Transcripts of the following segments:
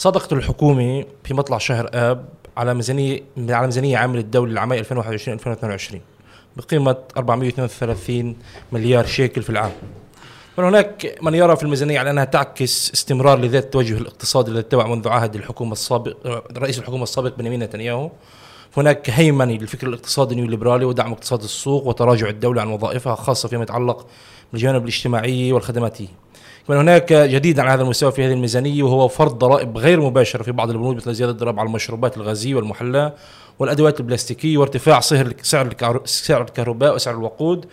صدقت الحكومة في مطلع شهر آب على ميزانية على ميزانية عام الدولة للعام 2021 2022 بقيمة 432 مليار شيكل في العام. هناك من يرى في الميزانية على أنها تعكس استمرار لذات التوجه الاقتصادي الذي اتبع منذ عهد الحكومة السابق رئيس الحكومة السابق بنيامين نتنياهو هناك هيمنة للفكر الاقتصادي النيوليبرالي ودعم اقتصاد السوق وتراجع الدولة عن وظائفها خاصة فيما يتعلق بالجانب الاجتماعي والخدماتي كمان هناك جديد على هذا المستوى في هذه الميزانية وهو فرض ضرائب غير مباشرة في بعض البنود مثل زيادة الضرائب على المشروبات الغازية والمحلاة والأدوات البلاستيكية وارتفاع سعر سعر الكهرباء وسعر الوقود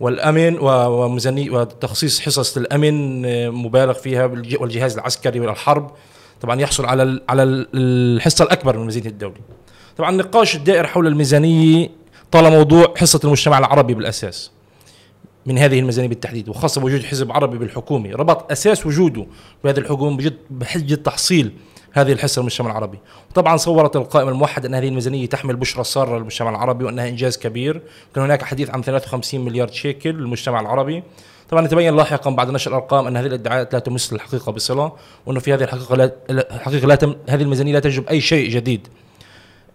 والأمن وميزانية وتخصيص حصص الأمن آه، مبالغ فيها والجهاز العسكري والحرب طبعا يحصل على على الحصة الأكبر من ميزانية الدولة. طبعا النقاش الدائر حول الميزانية طال موضوع حصة المجتمع العربي بالأساس. من هذه الميزانيه بالتحديد وخاصة بوجود حزب عربي بالحكومة، ربط أساس وجوده بهذه الحكومة بحجه تحصيل هذه الحصة للمجتمع العربي. وطبعا صورت القائمة الموحدة أن هذه الميزانية تحمل بشرى ساره للمجتمع العربي وأنها إنجاز كبير. كان هناك حديث عن 53 مليار شيكل للمجتمع العربي. طبعا يتبين لاحقا بعد نشر الأرقام أن هذه الإدعاءات لا تمس الحقيقة بصلة وانه في هذه الحقيقة لا الحقيقة لا تم هذه الميزانية لا تجب أي شيء جديد.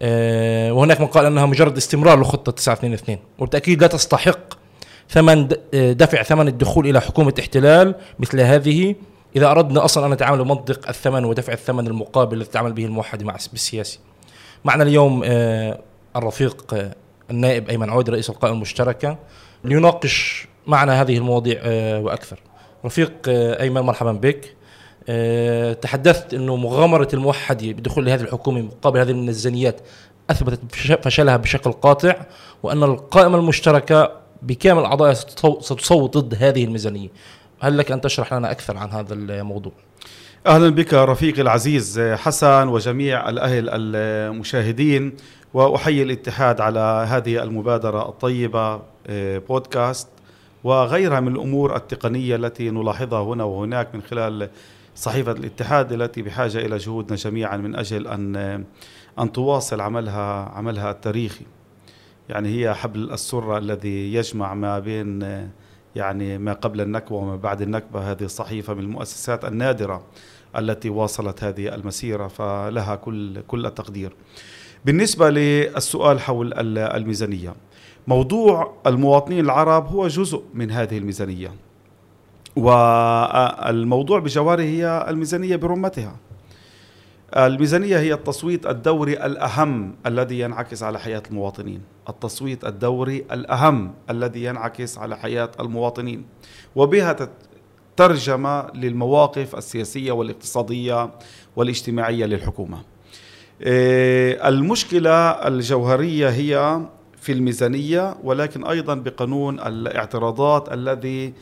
أه وهناك من قال أنها مجرد استمرار لخطة 922 وبالتأكيد لا تستحق ثمن دفع ثمن الدخول إلى حكومة احتلال مثل هذه إذا أردنا أصلا أن نتعامل بمنطق الثمن ودفع الثمن المقابل الذي تتعامل به الموحد مع بالسياسي. معنا اليوم آه، الرفيق آه، النائب أيمن عود رئيس القائمة المشتركة ليناقش معنا هذه المواضيع آه، وأكثر. رفيق أيمن مرحبا بك. تحدثت إنه مغامرة الموحده بدخول لهذه الحكومة مقابل هذه الميزانيات أثبتت فشلها بشكل قاطع وأن القائمة المشتركة بكامل اعضائها ستصوت ضد هذه الميزانية. هل لك أن تشرح لنا أكثر عن هذا الموضوع أهلا بك رفيقي العزيز حسن وجميع الأهل المشاهدين وأحيي الاتحاد على هذه المبادرة الطيبة آه، بودكاست وغيرها من الأمور التقنية التي نلاحظها هنا وهناك من خلال صحيفة الاتحاد التي بحاجة إلى جهودنا جميعا من أجل أن أن تواصل عملها عملها التاريخي يعني هي حبل السرة الذي يجمع ما بين يعني ما قبل النكبة وما بعد النكبة هذه الصحيفة من المؤسسات النادرة التي واصلت هذه المسيرة فلها كل كل التقدير. بالنسبة للسؤال حول الميزانية موضوع المواطنين العرب هو جزء من هذه الميزانية والموضوع بجواره هي الميزانية برمتها الميزانية هي التصويت الدوري الأهم الذي ينعكس على حياة المواطنين. التصويت الدوري الأهم الذي ينعكس على حياة المواطنين. وبها ترجمة للمواقف السياسية والاقتصادية والاجتماعية للحكومة. إيه، المشكلة الجوهرية هي في الميزانية ولكن أيضا بقانون الاعتراضات الذي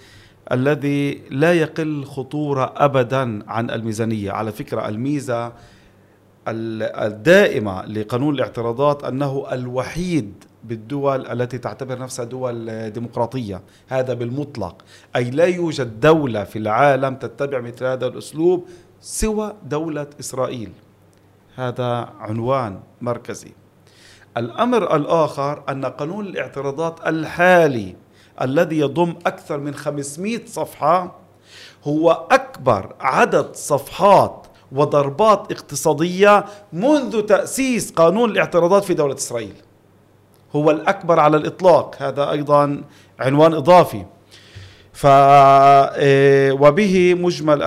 الذي لا يقل خطورة أبدا عن الميزانية. على فكرة الميزة الدائمة لقانون الاعتراضات أنه الوحيد بالدول التي تعتبر نفسها دول ديمقراطية. هذا بالمطلق. أي لا يوجد دولة في العالم تتبع مثل هذا الأسلوب سوى دولة إسرائيل. هذا عنوان مركزي. الأمر الآخر أن قانون الاعتراضات الحالي الذي يضم أكثر من 500 صفحة هو أكبر عدد صفحات وضربات اقتصادية منذ تأسيس قانون الاعتراضات في دولة إسرائيل. هو الأكبر على الإطلاق. هذا أيضا عنوان إضافي. ف آه، وبه مجمل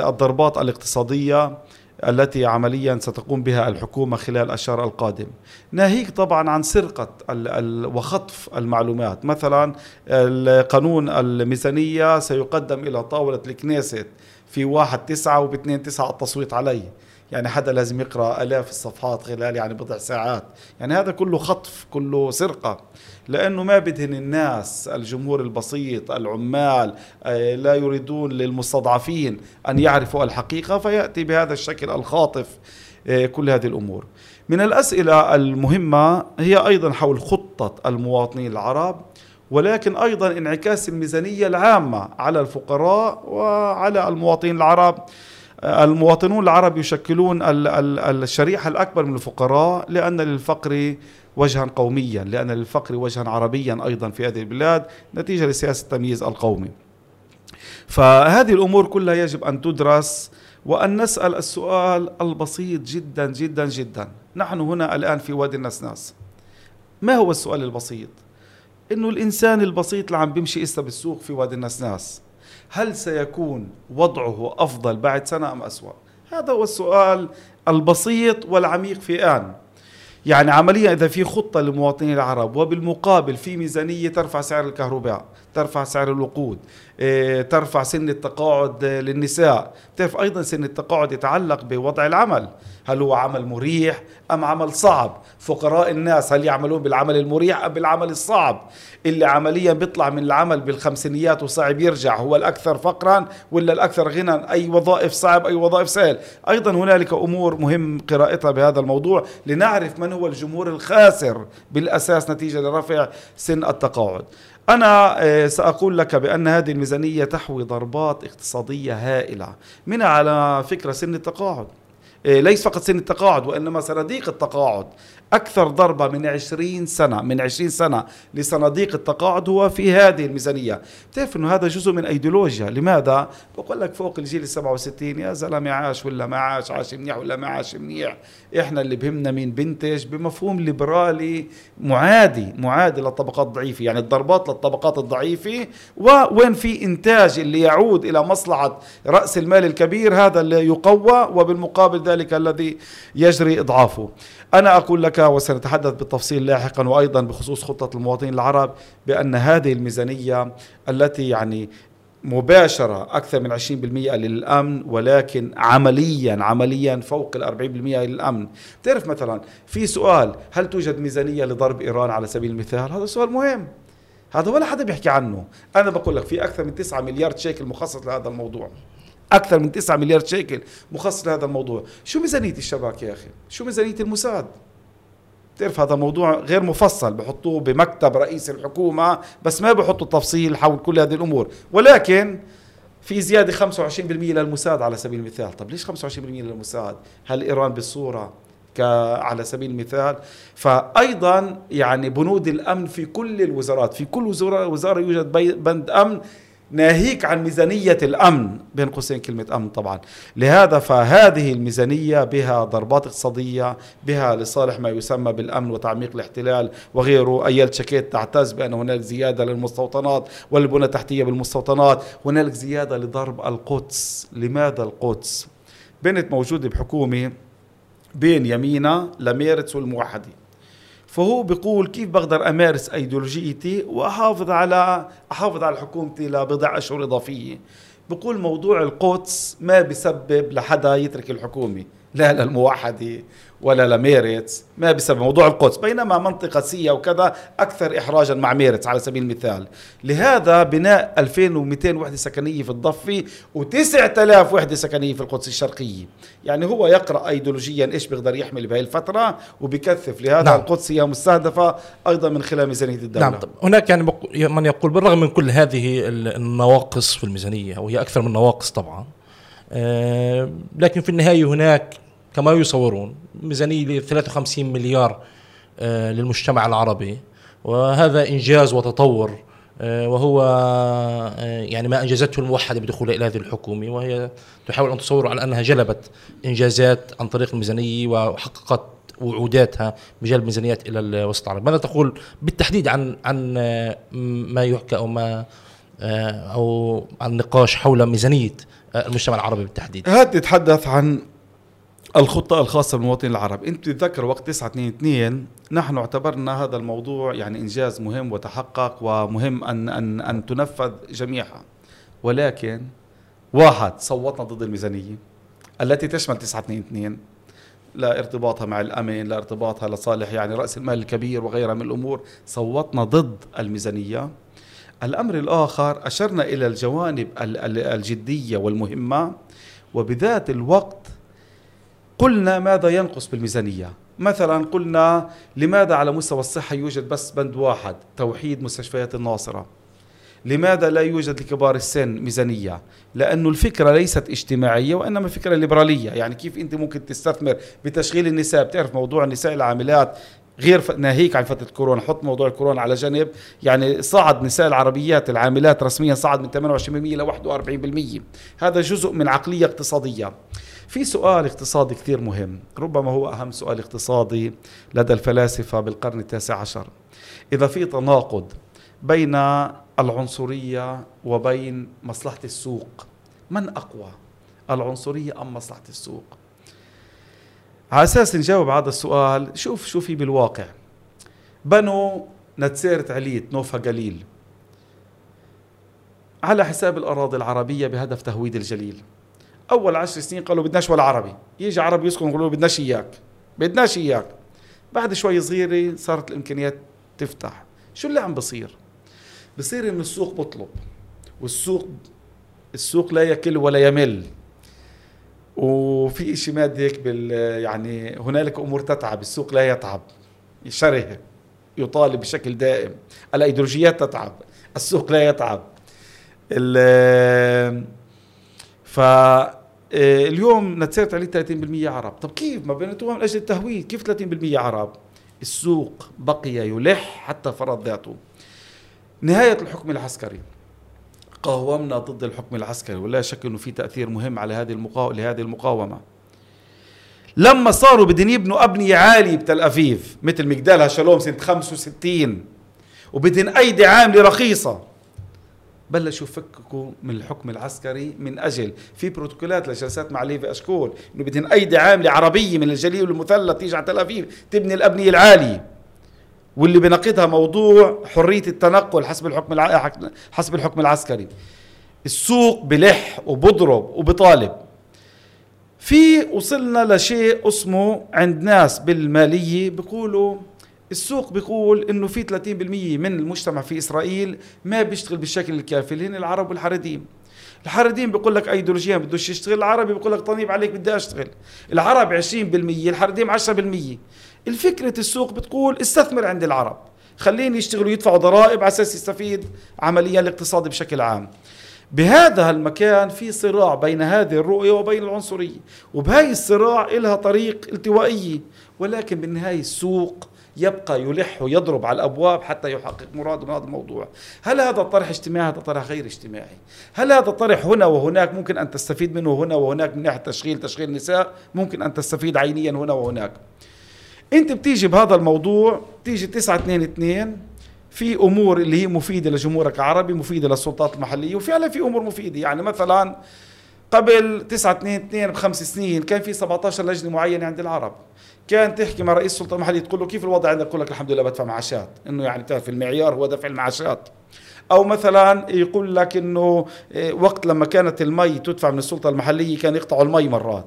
الضربات الاقتصادية التي عمليا ستقوم بها الحكومة خلال الشهر القادم. ناهيك طبعا عن سرقة وخطف المعلومات. مثلا قانون الميزانية سيقدم إلى طاولة الكنيست في واحد تسعة وباثنين تسعة التصويت عليه يعني حدا لازم يقرأ آلاف الصفحات خلال يعني بضع ساعات. يعني هذا كله خطف كله سرقة. لأنه ما بدهن الناس الجمهور البسيط العمال آه، لا يريدون للمستضعفين أن يعرفوا الحقيقة فيأتي بهذا الشكل الخاطف آه، كل هذه الأمور. من الأسئلة المهمة هي أيضا حول خطة المواطنين العرب. ولكن أيضا انعكاس الميزانية العامة على الفقراء وعلى المواطنين العرب. المواطنون العرب يشكلون الشريحة الأكبر من الفقراء لأن للفقر وجها قوميا لأن للفقر وجها عربيا أيضا في هذه البلاد نتيجة لسياسة التمييز القومي. فهذه الأمور كلها يجب أن تدرس وأن نسأل السؤال البسيط جدا جدا جدا. نحن هنا الآن في وادي النسناس. ما هو السؤال البسيط؟ إنه الإنسان البسيط اللي عم بيمشي اسا بالسوق في وادي النسناس هل سيكون وضعه أفضل بعد سنة أم أسوأ؟ هذا هو السؤال البسيط والعميق في آن. يعني عمليا إذا في خطة للمواطنين العرب وبالمقابل في ميزانية ترفع سعر الكهرباء ترفع سعر الوقود إيه، ترفع سن التقاعد للنساء. تعرف أيضا سن التقاعد يتعلق بوضع العمل. هل هو عمل مريح أم عمل صعب؟ فقراء الناس هل يعملون بالعمل المريح أم بالعمل الصعب؟ اللي عمليا بيطلع من العمل بالخمسينيات وصعب يرجع هو الأكثر فقرا ولا الأكثر غنى أي وظائف صعب أي وظائف سهل. أيضا هنالك أمور مهم قراءتها بهذا الموضوع لنعرف من هو الجمهور الخاسر بالأساس نتيجة لرفع سن التقاعد. أنا آه، سأقول لك بأن هذه الميزانية تحوي ضربات اقتصادية هائلة. منها على فكرة سن التقاعد. ليس فقط سن التقاعد وإنما صناديق التقاعد. أكثر ضربة من 20 سنة من 20 سنة لصناديق التقاعد هو في هذه الميزانية. بتعرف أنه هذا جزء من أيديولوجيا. لماذا؟ بقول لك فوق الجيل ال 67 يا زلمة عاش ولا ما عاش عاش منيح ولا ما عاش منيح. إحنا اللي بهمنا مين؟ بنتج بمفهوم ليبرالي معادي معادي للطبقات الضعيفة. يعني الضربات للطبقات الضعيفة ووين في إنتاج اللي يعود إلى مصلحة رأس المال الكبير هذا اللي يقوى وبالمقابل ذلك الذي يجري إضعافه. أنا أقول لك وسنتحدث بالتفصيل لاحقا وأيضا بخصوص خطة المواطنين العرب بأن هذه الميزانية التي يعني مباشرة أكثر من 20% للأمن ولكن عمليا عمليا فوق ال 40% للأمن. تعرف مثلا في سؤال هل توجد ميزانية لضرب إيران على سبيل المثال؟ هذا سؤال مهم. هذا ولا حدا بيحكي عنه. أنا بقول لك في أكثر من 9 مليار شيكل مخصص لهذا الموضوع. أكثر من 9 مليار شيكل مخصص لهذا الموضوع. شو ميزانيه الشباك يا أخي؟ شو ميزانيه الموساد؟ بتعرف هذا موضوع غير مفصل بحطوه بمكتب رئيس الحكومة بس ما بحطوا تفصيل حول كل هذه الأمور. ولكن في زيادة 25% للموساد على سبيل المثال. طب ليش 25% للموساد؟ هل إيران بالصورة على سبيل المثال؟ فأيضا يعني بنود الأمن في كل الوزارات. في كل وزارة يوجد بند أمن ناهيك عن ميزانية الأمن بين قوسين كلمة أمن طبعا. لهذا فهذه الميزانية بها ضربات اقتصادية بها لصالح ما يسمى بالأمن وتعميق الاحتلال وغيره. أيال شكيت تعتز بأن هناك زيادة للمستوطنات والبنى التحتية بالمستوطنات. هنالك زيادة لضرب القدس. لماذا القدس؟ بنت موجودة بحكومة بين يمينا لميرتس والموحدة فهو بيقول كيف بقدر أمارس ايديولوجيتي وأحافظ على أحافظ على حكومتي لبضع أشهر إضافية. بقول موضوع القدس ما بيسبب لحدا يترك الحكومة لا للموحدة. ولا لميرتس ما بسبب موضوع القدس بينما منطقة C وكذا أكثر إحراجا مع ميرتس على سبيل المثال. لهذا بناء 2200 وحدة سكنية في الضفة و9000 وحدة سكنية في القدس الشرقية. يعني هو يقرأ أيديولوجيا إيش بيقدر يحمل بهي الفترة وبكثف لهذا نعم. القدس هي مستهدفة أيضا من خلال ميزانية الدولة. نعم طب هناك يعني من يقول بالرغم من كل هذه النواقص في الميزانية وهي أكثر من نواقص طبعا آه، لكن في النهاية هناك كما يصورون ميزانية 53 مليار آه، للمجتمع العربي. وهذا إنجاز وتطور آه، وهو يعني ما أنجزته الموحدة بدخولها إلى هذه الحكومة. وهي تحاول أن تصور على أنها جلبت إنجازات عن طريق الميزانية وحققت وعوداتها بجلب ميزانيات إلى الوسط العربي، ماذا تقول بالتحديد عن عن ما يحكى أو ما أو عن نقاش حول ميزانية المجتمع العربي بالتحديد؟ هات تتحدث عن الخطة الخاصة بالمواطنين العرب. انت تتذكر وقت 922 نحن اعتبرنا هذا الموضوع يعني إنجاز مهم وتحقق ومهم ان ان أن تنفذ جميعها. ولكن واحد صوتنا ضد الميزانية التي تشمل 922 لا ارتباطها مع الأمن لا ارتباطها لصالح يعني رأس المال الكبير وغيرها من الأمور صوتنا ضد الميزانية. الأمر الآخر أشرنا إلى الجوانب الجدية والمهمة وبذات الوقت قلنا ماذا ينقص بالميزانية؟ مثلا قلنا لماذا على مستوى الصحة يوجد بس بند واحد توحيد مستشفيات الناصرة؟ لماذا لا يوجد لكبار السن ميزانية؟ لأنه الفكرة ليست اجتماعية وإنما فكرة ليبرالية. يعني كيف أنت ممكن تستثمر بتشغيل النساء؟ بتعرف موضوع النساء العاملات غير. ناهيك عن فترة كورونا. حط موضوع الكورونا على جنب. يعني صعد نساء العربيات العاملات رسميا صعد من 28% ل 41% هذا جزء من عقلية اقتصادية. في سؤال اقتصادي كثير مهم ربما هو أهم سؤال اقتصادي لدى الفلاسفة بالقرن التاسع عشر. إذا في تناقض بين العنصرية وبين مصلحة السوق من أقوى؟ العنصرية أم مصلحة السوق؟ على أساس نجاوب هذا السؤال شوف شو في بالواقع. بنوا نتسيرة عليت نوفا قليل على حساب الأراضي العربية بهدف تهويد الجليل. أول عشر سنين قالوا بدناش ولا عربي. يجي عربي يسكن يقولوا بدناش إياك. بدناش إياك. بعد شوي صغيرة صارت الإمكانيات تفتح. شو اللي عم بصير؟ بصير إنه السوق بطلب. والسوق السوق لا يكل ولا يمل. وفي شيء مادي هيك بال يعني هنالك أمور تتعب. السوق لا يتعب. شره يطالب بشكل دائم. الأيديولوجيات تتعب. السوق لا يتعب. ف اليوم نتسيرت عليه 30% عرب. طب كيف؟ ما بينتوها من أجل التهويد كيف 30% عرب؟ السوق بقي يلح حتى فرض ذاته. نهاية الحكم العسكري. قاومنا ضد الحكم العسكري ولا شك إنه في تأثير مهم على هذه المقاومه لهذه المقاومة. لما صاروا بدهم يبنوا ابنيه عاليه بتل ابيب مثل مجدالها شالوم سنة 65 وبدهم أيدي عامله رخيصه بلشوا يفككوا من الحكم العسكري من أجل. في بروتوكولات لجلسات مع ليفي أشكول. إنه بدهم ايدي عامله عربيه من الجليل والمثلث تيجي على تل ابيب تبني الأبنية العالية. واللي بنقضها موضوع حرية التنقل حسب الحكم حسب الحكم العسكري. السوق بلح وبضرب وبطالب. في وصلنا لشيء اسمه عند ناس بالمالية بيقولوا السوق بيقول إنه في 30% من المجتمع في إسرائيل ما بيشتغل بالشكل الكافي اللي هن العرب والحرديم الحرديم بيقول لك ايديولوجيا بدوش يشتغل العربي بيقول لك طنيب عليك بدي أشتغل. العرب 20% الحرديم 10% الفكرة السوق بتقول استثمر عند العرب. خليني يشتغلوا يدفعوا ضرائب على أساس يستفيد عمليا الاقتصاد بشكل عام. بهذا المكان في صراع بين هذه الرؤية وبين العنصرية. وبهاي الصراع إلها طريق التوائية ولكن بالنهاية السوق يبقى يلح ويضرب على الأبواب حتى يحقق مراده من هذا الموضوع. هل هذا الطرح اجتماعي؟ هذا طرح غير اجتماعي. هل هذا الطرح هنا وهناك ممكن أن تستفيد منه هنا وهناك من ناحية تشغيل تشغيل النساء؟ ممكن أن تستفيد عينيا هنا وهناك. أنت بتيجي بهذا الموضوع بتيجي 9 2 2 في أمور اللي هي مفيدة لجمهورك العربي مفيدة للسلطات المحلية وفعلا في أمور مفيدة. يعني مثلا قبل 9 2 2 بخمس سنين كان في 17 لجنة معينة عند العرب. كان تحكي مع رئيس السلطه المحليه تقول له كيف الوضع عندك؟ يقول لك الحمد لله بدفع معاشات. إنه يعني بتعرف المعيار هو دفع المعاشات. أو مثلا يقول لك إنه إيه، وقت لما كانت المي تدفع من السلطة المحلية كان يقطعوا المي مرات.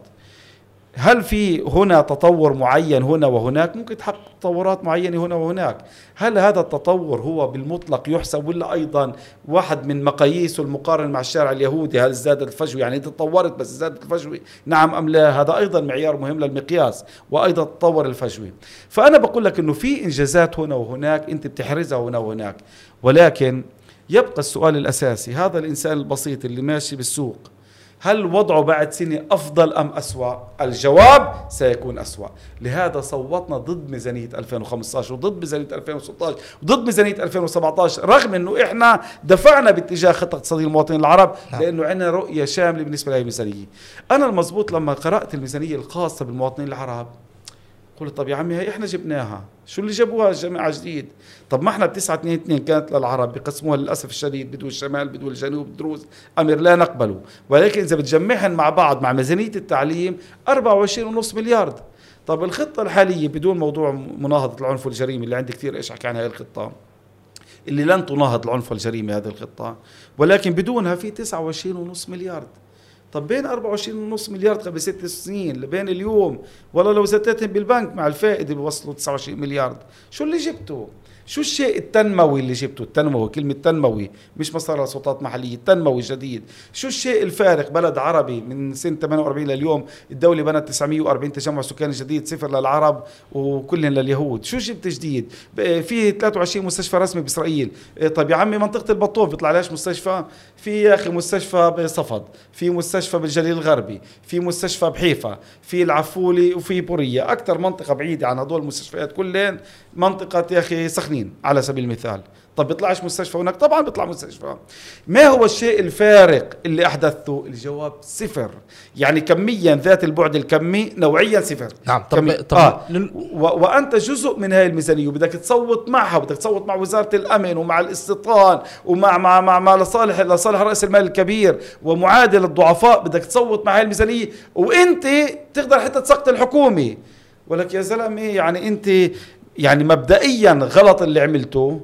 هل في هنا تطور معين هنا وهناك؟ ممكن تحقق تطورات معينة هنا وهناك. هل هذا التطور هو بالمطلق يحسب ولا أيضا واحد من مقاييسه المقارنة مع الشارع اليهودي؟ هل زادت الفجوة؟ يعني تطورت بس زادت الفجوة نعم أم لا؟ هذا أيضا معيار مهم للمقياس وأيضا تطور الفجوة. فأنا بقول لك أنه في إنجازات هنا وهناك أنت بتحرزها هنا وهناك. ولكن يبقى السؤال الأساسي هذا الإنسان البسيط اللي ماشي بالسوق هل وضعه بعد سنة أفضل أم أسوأ؟ الجواب سيكون أسوأ لهذا صوتنا ضد ميزانية 2015 وضد ميزانية 2016 وضد ميزانية 2017 رغم أنه إحنا دفعنا باتجاه خطة اقتصادية المواطنين العرب نعم. لأنه عندنا رؤية شاملة بالنسبة لهذه الميزانية أنا المضبوط لما قرأت الميزانية الخاصة بالمواطنين العرب قلت طب يا عمي هي إحنا جبناها. شو اللي جابوها الجماعه جديد؟ طب ما إحنا ب 9 2 2 كانت للعرب بقسموها للأسف الشديد بدو الشمال بدو الجنوب الدروز أمر لا نقبله. ولكن إذا بتجمعهم مع بعض مع ميزانية التعليم 24.5 مليار طب الخطة الحالية بدون موضوع مناهضة العنف والجريمة اللي عندي كثير إيش احكي عن هذه الخطة اللي لن تناهض العنف والجريمة هذه الخطة ولكن بدونها في 29.5 مليار طب بين 24.5 مليار قبل ست سنين لبين اليوم؟ والله لو زتتهم بالبنك مع الفائدة بيوصلوا 29 مليار. شو اللي جبته شو الشيء التنموي اللي جبته التنموي كلمة تنموي مش مسار سلطات محلية تنموي جديد. شو الشيء الفارق؟ بلد عربي من سنة 48 لليوم الدولة بنت 940 تجمع سكاني جديد صفر للعرب وكلهم لليهود. شو جبت جديد؟ في 23 مستشفى رسمي بإسرائيل. إيه، طيب يا عمي منطقة البطوف بيطلع ليش مستشفى؟ في يا أخي مستشفى بصفد في مستشفى بالجليل الغربي في مستشفى بحيفا في العفولي وفي بورية أكثر منطقة بعيدة عن هدول المستشفيات كلهم منطقة يا أخي سخنين على سبيل المثال. طب بيطلعش مستشفى هناك؟ طبعا بيطلع مستشفى. ما هو الشيء الفارق اللي أحدثته؟ الجواب صفر. يعني كميا ذات البعد الكمي نوعيا صفر. نعم طب, طب آه. و... وأنت جزء من هاي الميزانية وبدك تصوت معها بدك تصوت مع وزارة الأمن ومع الاستيطان ومع مع مع, مع لصالح لصالح راس المال الكبير ومعادل الضعفاء بدك تصوت مع هاي الميزانية وإنت تقدر حتى تسقط الحكومة. ولك يا زلمة يعني إنت يعني مبدئيا غلط اللي عملته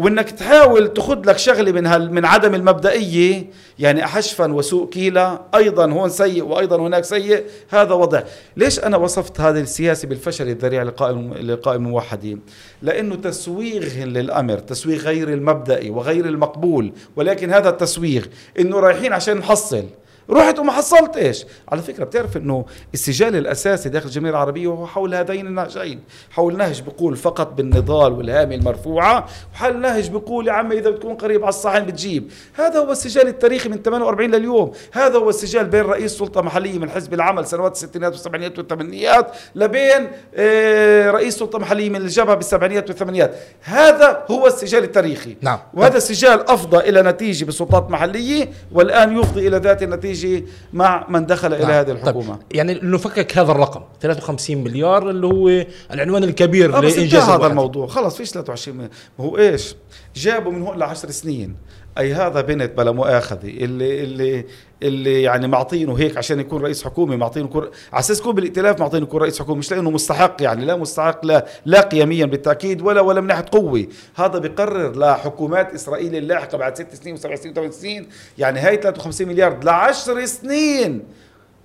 وإنك تحاول تاخذ لك شغلة من هال من عدم المبدئية يعني احشفا وسوء كيلا أيضا هون سيء وأيضا هناك سيء هذا وضع. ليش أنا وصفت هذا السياسي بالفشل الذريع لقائم لقائم الموحدين؟ لأنه تسويغ للأمر تسويغ غير المبدئي وغير المقبول ولكن هذا التسويغ إنه رايحين عشان نحصل. رحت وما حصلتش على فكرة بتعرف إنه السجال الأساسي داخل الجمعية العربية هو حول هذين النهجين. حول نهج بيقول فقط بالنضال والهامة المرفوعة وحول نهج بيقول يا عمي إذا بتكون قريب على الصحن بتجيب. هذا هو السجال التاريخي من 48 لليوم. هذا هو السجال بين رئيس سلطة محلية من حزب العمل سنوات الستينات والسبعينات والثمانينات لبين آه، رئيس سلطة محلية من الجبهة بالسبعينات والثمانينات هذا هو السجال التاريخي. نعم. وهذا السجال أفضى إلى نتيجة بسلطات محلية والآن يفضي إلى ذات النتيجة يجي مع من دخل إلى نعم. هذه الحكومة. طيب يعني نفكك هذا الرقم 53 مليار اللي هو العنوان الكبير آه، لإنجاز هذا الموضوع. خلص فيش 23 ما هو إيش؟ جابوا من هون ل 10 سنين. أي هذا بنت بلا مؤاخذة اللي اللي اللي يعني معطينه هيك عشان يكون رئيس حكومة معطينه كور... على أساس يكون بالائتلاف معطينه يكون رئيس حكومة مش لأنه مستحق يعني لا مستحق لا لا قيميا بالتأكيد ولا ولا من ناحية قوة. هذا بقرر لحكومات إسرائيل اللاحقه بعد ست سنين وسبع سنين وثمان سنين يعني هاي 53 مليار ل 10 سنين.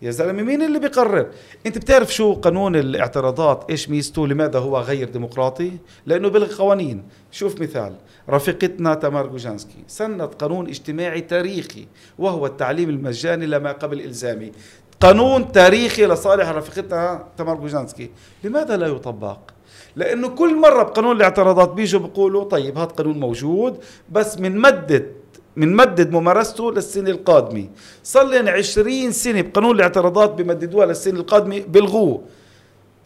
يا زلمة مين اللي بيقرر؟ أنت بتعرف شو قانون الاعتراضات؟ إيش ميزته؟ لماذا هو غير ديمقراطي؟ لأنه بلغي قوانين. شوف مثال رفيقتنا تمار جوجانسكي سنت قانون اجتماعي تاريخي وهو التعليم المجاني لما قبل إلزامي. قانون تاريخي لصالح رفيقتنا تمار جوجانسكي لماذا لا يطبق؟ لأنه كل مرة بقانون الاعتراضات بيجوا بيقولوا طيب هذا قانون موجود بس من مدة بنمدد ممارسته للسنة القادمة. صار لنا 20 سنة بقانون الاعتراضات بمددوها للسنة القادمة بلغوه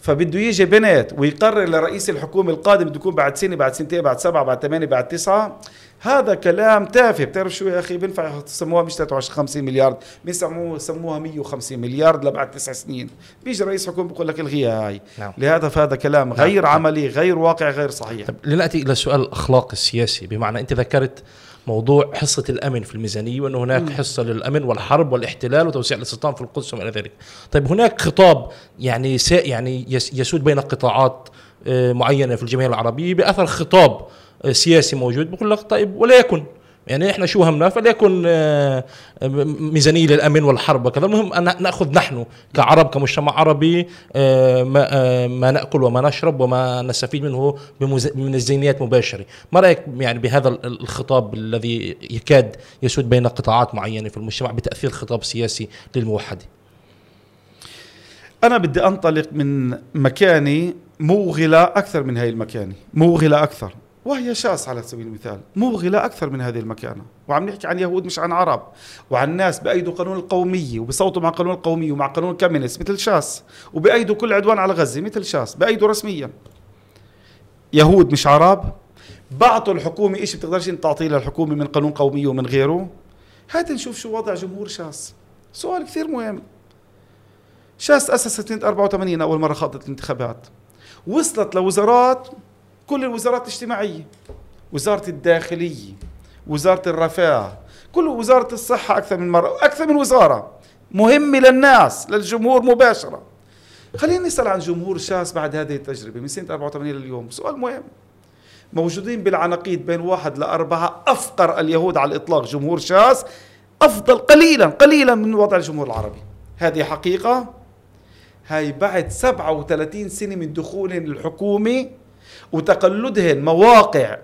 فبده يجي بنت ويقرر لرئيس الحكومة القادم بده يكون بعد سنة بعد سنتين بعد سبعة بعد ثمانية بعد تسعة. هذا كلام تافه. بتعرف شو يا أخي؟ بينفع يسموها مش 23 50 مليار. بيسموها سموها 150 مليار لبعد تسع سنين. بيجي رئيس حكومة بيقول لك الغيها هاي. نعم. لهذا فهذا كلام نعم. غير نعم. عملي غير واقع غير صحيح. طب لنأتي إلى السؤال الاخلاقي السياسي. بمعنى أنت ذكرت موضوع حصة الأمن في الميزانية وأنه هناك حصة للأمن والحرب والاحتلال وتوسيع الاستيطان في القدس وما إلى ذلك. طيب هناك خطاب يعني يعني يسود بين قطاعات آه، معينة في الجمهورية العربية بأثر خطاب آه، سياسي موجود. بقول لك طيب ولا يكن يعني إحنا شو همنا؟ فليكن آه، ميزانية للامن والحرب وكذا. المهم أن نأخذ نحن كعرب كمجتمع عربي آه، آه، ما نأكل وما نشرب وما نستفيد منه من الزينيات مباشرة. ما رأيك يعني بهذا الخطاب الذي يكاد يسود بين قطاعات معينة في المجتمع بتأثير خطاب سياسي للموحدة؟ أنا بدي أنطلق من مكاني موغله أكثر من هاي المكانة. موغله أكثر. وهي شاس على سبيل المثال. مبغلة أكثر من هذه المكانة. وعم نحكي عن يهود مش عن عرب. وعن ناس بأيدوا قانون القومية وبصوتوا مع قانون القومية ومع قانون كامينس مثل شاس وبأيدوا كل عدوان على غزة مثل شاس بأيدوا رسميا. يهود مش عرب. بعطوا الحكومة إيش بتقدرش تعطيه للحكومة من قانون قومية ومن غيره. هات نشوف شو وضع جمهور شاس سؤال كثير مهم. شاس تأسست سنة 84 أول مرة خاضت الانتخابات. وصلت لوزارات كل الوزارات الاجتماعية وزارة الداخلية وزارة الرفاه كل وزارة الصحة أكثر من مرة أكثر من وزارة مهمة للناس للجمهور مباشرة. خلينا نسأل عن جمهور شاس بعد هذه التجربة من سنة 84 لليوم سؤال مهم. موجودين بالعناقيد بين واحد لأربعة أفقر اليهود على الإطلاق. جمهور شاس أفضل قليلا قليلا من وضع الجمهور العربي. هذه حقيقة؟ هاي بعد 37 سنة من دخول الحكومة وتقلدهن مواقع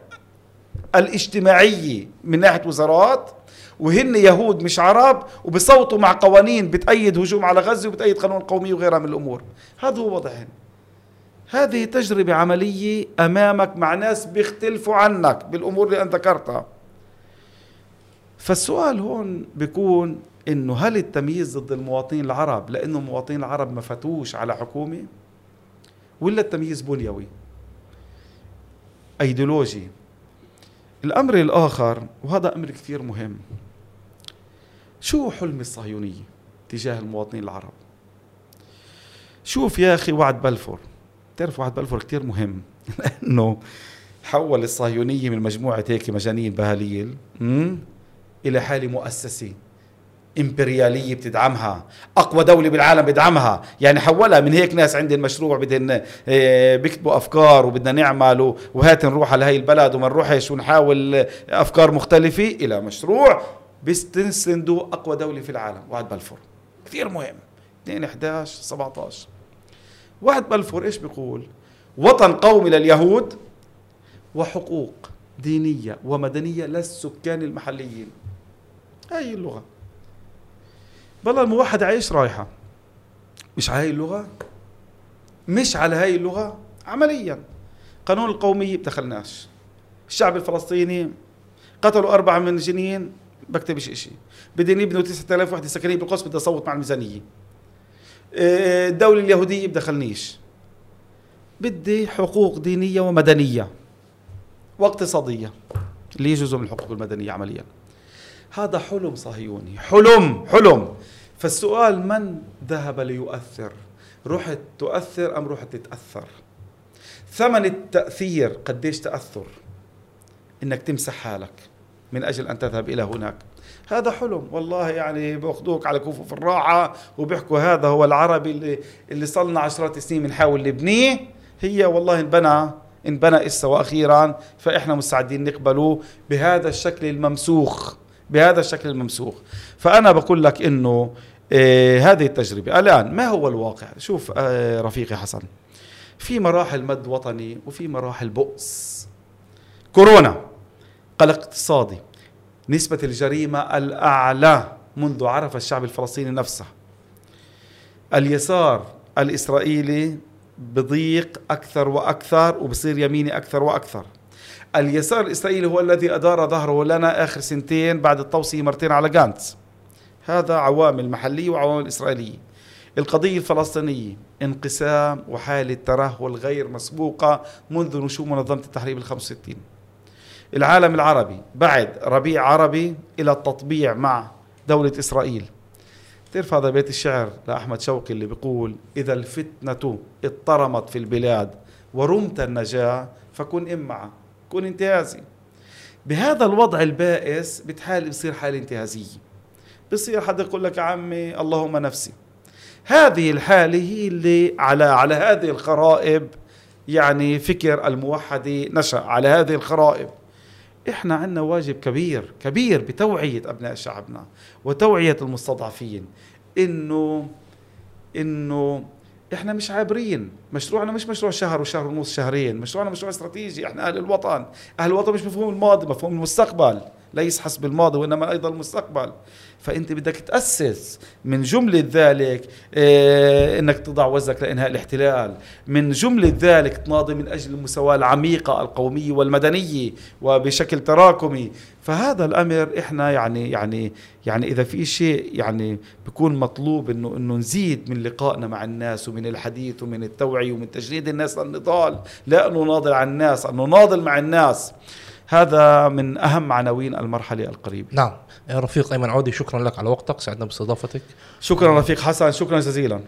الاجتماعية من ناحية وزارات وهن يهود مش عرب وبصوتوا مع قوانين بتأيد هجوم على غزة وبتأيد قانون القومية وغيرها من الأمور. هذا هو وضعهن. هذه تجربة عملية أمامك مع ناس بيختلفوا عنك بالأمور اللي أنت ذكرتها. فالسؤال هون بيكون إنه هل التمييز ضد المواطنين العرب لأنه المواطنين العرب ما فتوش على حكومة؟ ولا التمييز بنيوي؟ ايديولوجي. الامر الآخر وهذا أمر كثير مهم. شو حلم الصهيونيه تجاه المواطنين العرب؟ شوف يا أخي وعد بلفور. تعرف وعد بلفور كثير مهم؟ لأنه حول الصهيونية من مجموعة هيك مجانين بهاليل إلى حاله مؤسسه إمبريالية بتدعمها أقوى دولة بالعالم بدعمها يعني حولها من هيك ناس عندهم مشروع بدهم آه، بيكتبوا أفكار وبدنا نعمل وهات نروح على هاي البلد وما نروحش ونحاول أفكار مختلفة إلى مشروع بيستنسندوا أقوى دولة في العالم وعد بلفور. كثير مهم. 2 11 17 وعد بلفور إيش بيقول؟ وطن قومي لليهود وحقوق دينية ومدنية للسكان المحليين. هاي اللغة. بالله الموحد عايش رايحة. مش على هاي اللغة؟ مش على هاي اللغة؟ عمليا. قانون القومية بدخلناش الشعب الفلسطيني قتلوا أربعة من جنين بكتبش إشي. بدهم يبنوا 9000 وحدة سكنية بالقدس بدي أصوت مع الميزانية. آه، الدولة اليهودية بدخلنيش بدي حقوق دينية ومدنية واقتصادية. اللي هي جزء من الحقوق المدنية عمليا؟ هذا حلم صهيوني. حلم! حلم! فالسؤال من ذهب ليؤثر؟ رحت تؤثر أم رحت تتأثر؟ ثمن التأثير قديش تأثر؟ إنك تمسح حالك من أجل أن تذهب إلى هناك. هذا حلم. والله يعني بأخذوك على كفوف الراحة وبيحكوا هذا هو العربي اللي, اللي صلنا عشرات السنين بنحاول نبنيه. هي والله انبنى انبنى إسا وأخيرا فإحنا مستعدين نقبله بهذا الشكل الممسوخ. بهذا الشكل الممسوخ. فأنا بقول لك إنه آه هذه التجربة. الآن ما هو الواقع؟ شوف آه رفيقي حسن في مراحل مد وطني وفي مراحل بؤس. كورونا قلق اقتصادي. نسبة الجريمة الأعلى منذ عرف الشعب الفلسطيني نفسه. اليسار الإسرائيلي بضيق أكثر وأكثر وبصير يميني أكثر وأكثر. اليسار الإسرائيلي هو الذي أدار ظهره لنا آخر سنتين بعد التوصية مرتين على جانتس هذا عوامل محلية وعوامل إسرائيلية. القضية الفلسطينية انقسام وحالة ترهل غير مسبوقة منذ نشوء منظمة التحرير ال 65 العالم العربي بعد ربيع عربي إلى التطبيع مع دولة إسرائيل. تعرف هذا بيت الشعر لأحمد شوقي اللي بيقول إذا الفتنة اضطرمت في البلاد ورمت النجاة فكن إمعة كن انتهازي. بهذا الوضع البائس بتحال بصير حالة انتهازية بصير حدا يقول لك يا عمي اللهم نفسي. هذه الحالة هي اللي على على هذه الخرائب يعني فكر الموحدة نشأ على هذه الخرائب. إحنا عندنا واجب كبير كبير بتوعية أبناء شعبنا وتوعية المستضعفين. انه إنه إحنا مش عابرين. مشروعنا مش مشروع شهر وشهر ونص شهرين. مشروعنا مشروع استراتيجي. إحنا أهل الوطن. أهل الوطن مش مفهوم الماضي مفهوم المستقبل. ليس حسب الماضي وإنما أيضا المستقبل. فأنت بدك تأسس من جملة ذلك إيه إنك تضع وزنك لإنهاء الاحتلال. من جملة ذلك تناضل من أجل المساواة العميقة القومية والمدنية وبشكل تراكمي. فهذا الأمر إحنا يعني يعني يعني إذا في شيء يعني بيكون مطلوب إنه إنه نزيد من لقائنا مع الناس ومن الحديث ومن التوعية ومن تجريد الناس للنضال لا انه ناضل عن الناس انه ناضل مع الناس. هذا من أهم عناوين المرحلة القريبة. نعم. رفيق أيمن عودي شكرا لك على وقتك سعدنا باستضافتك. شكرا رفيق حسن شكرا جزيلا.